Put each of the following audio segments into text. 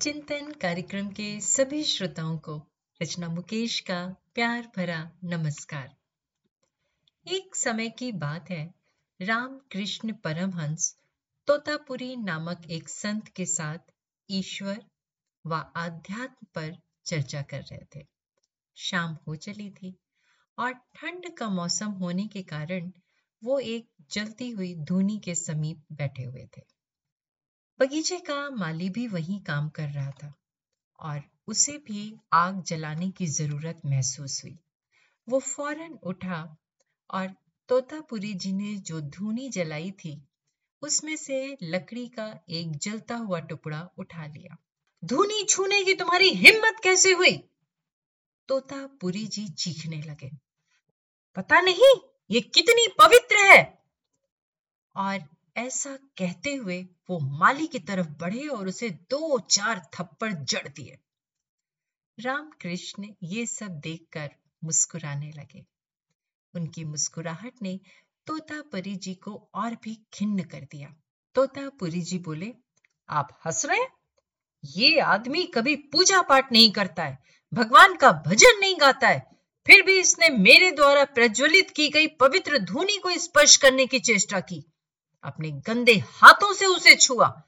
चिंतन कार्यक्रम के सभी श्रोताओं को रचना मुकेश का प्यार भरा नमस्कार। एक समय की बात है राम कृष्ण परमहंस तोतापुरी नामक एक संत के साथ ईश्वर व आध्यात्म पर चर्चा कर रहे थे। शाम हो चली थी और ठंड का मौसम होने के कारण वो एक जलती हुई धूनी के समीप बैठे हुए थे। बगीचे का माली भी वही काम कर रहा था और उसे भी आग जलाने की ज़रूरत महसूस हुई। वो फ़ौरन उठा और तोतापुरी जी ने जो धूनी जलाई थी, उसमें से लकड़ी का एक जलता हुआ टुकड़ा उठा लिया। धूनी छूने की तुम्हारी हिम्मत कैसे हुई? तोतापुरी जी चीखने लगे। पता नहीं, ये कितनी पवित्र है। और ऐसा कहते हुए वो माली की तरफ़ बढ़े और उसे दो चार थप्पड़ जड़ दिए। रामकृष्ण ये सब देखकर मुस्कुराने लगे। उनकी मुस्कुराहट ने तोतापुरी जी को और भी खिन्न कर दिया। तोतापुरी जी बोले, आप हंस रहे हैं? ये आदमी कभी पूजा पाठ नहीं करता है, भगवान का भजन नहीं गाता है। फिर भी इसने मेरे द्वारा प्रज्वलित की गई पवित्र धूनी को स्पर्श करने की चेष्टा की। अपने गंदे हाथों से उसे छुआ।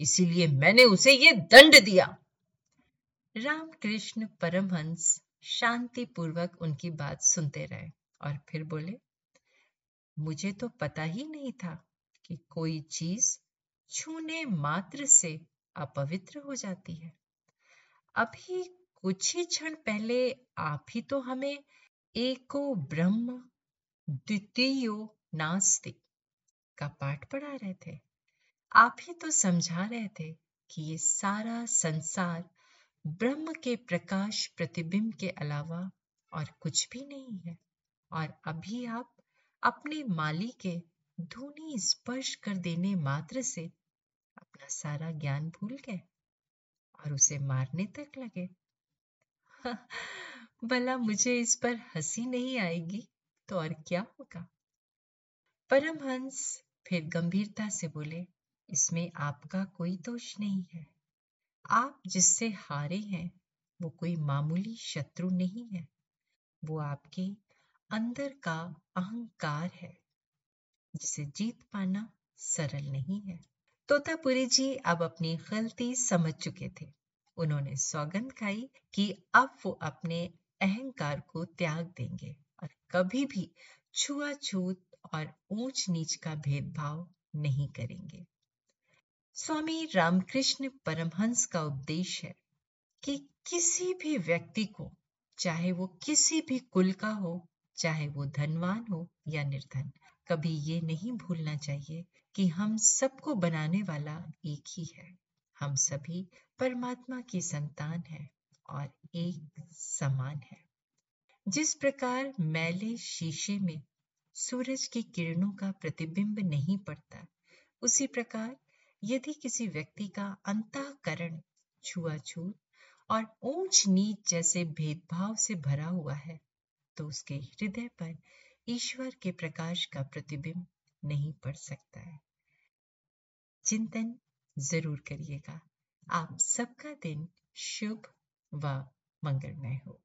इसीलिए मैंने उसे ये दंड दिया। रामकृष्ण परमहंस शांति पूर्वक उनकी बात सुनते रहे और फिर बोले, मुझे तो पता ही नहीं था कि कोई चीज़ छूने मात्र से अपवित्र हो जाती है। अभी कुछ ही क्षण पहले आप ही तो हमें एको ब्रह्म द्वितीय नास्ति। का पाठ पढ़ा रहे थे। आप ही तो समझा रहे थे कि ये सारा संसार ब्रह्म के प्रकाश प्रतिबिंब के अलावा और कुछ भी नहीं है। और अभी आप अपने माली के धूनी स्पर्श कर देने मात्र से अपना सारा ज्ञान भूल गए और उसे मारने तक लगे। भला मुझे इस पर हँसी नहीं आएगी तो और क्या होगा? परमहंस फिर गंभीरता से बोले, इसमें आपका कोई दोष नहीं है। आप जिससे हारे हैं, वो कोई मामूली शत्रु नहीं है। वो आपके अंदर का अहंकार है, जिसे जीत पाना सरल नहीं है। तोतापुरी जी अब अपनी गलती समझ चुके थे। उन्होंने सौगंध खाई कि अब वो अपने अहंकार को त्याग देंगे और कभी भी छुआछूत और ऊंच नीच का भेदभाव नहीं करेंगे। स्वामी रामकृष्ण परमहंस का उपदेश है कि किसी भी व्यक्ति को, चाहे वो किसी भी कुल का हो, चाहे वो धनवान हो या निर्धन, कभी ये नहीं भूलना चाहिए कि हम सबको बनाने वाला एक ही है। हम सभी परमात्मा की संतान है और एक समान है। जिस प्रकार मैले शीशे में सूरज की किरणों का प्रतिबिंब नहीं पड़ता। उसी प्रकार यदि किसी व्यक्ति का अंतकरण छुआछूत और ऊंच नीच जैसे भेदभाव से भरा हुआ है तो उसके हृदय पर ईश्वर के प्रकाश का प्रतिबिंब नहीं पड़ सकता है। चिंतन ज़रूर करिएगा। आप सबका दिन शुभ व मंगलमय हो।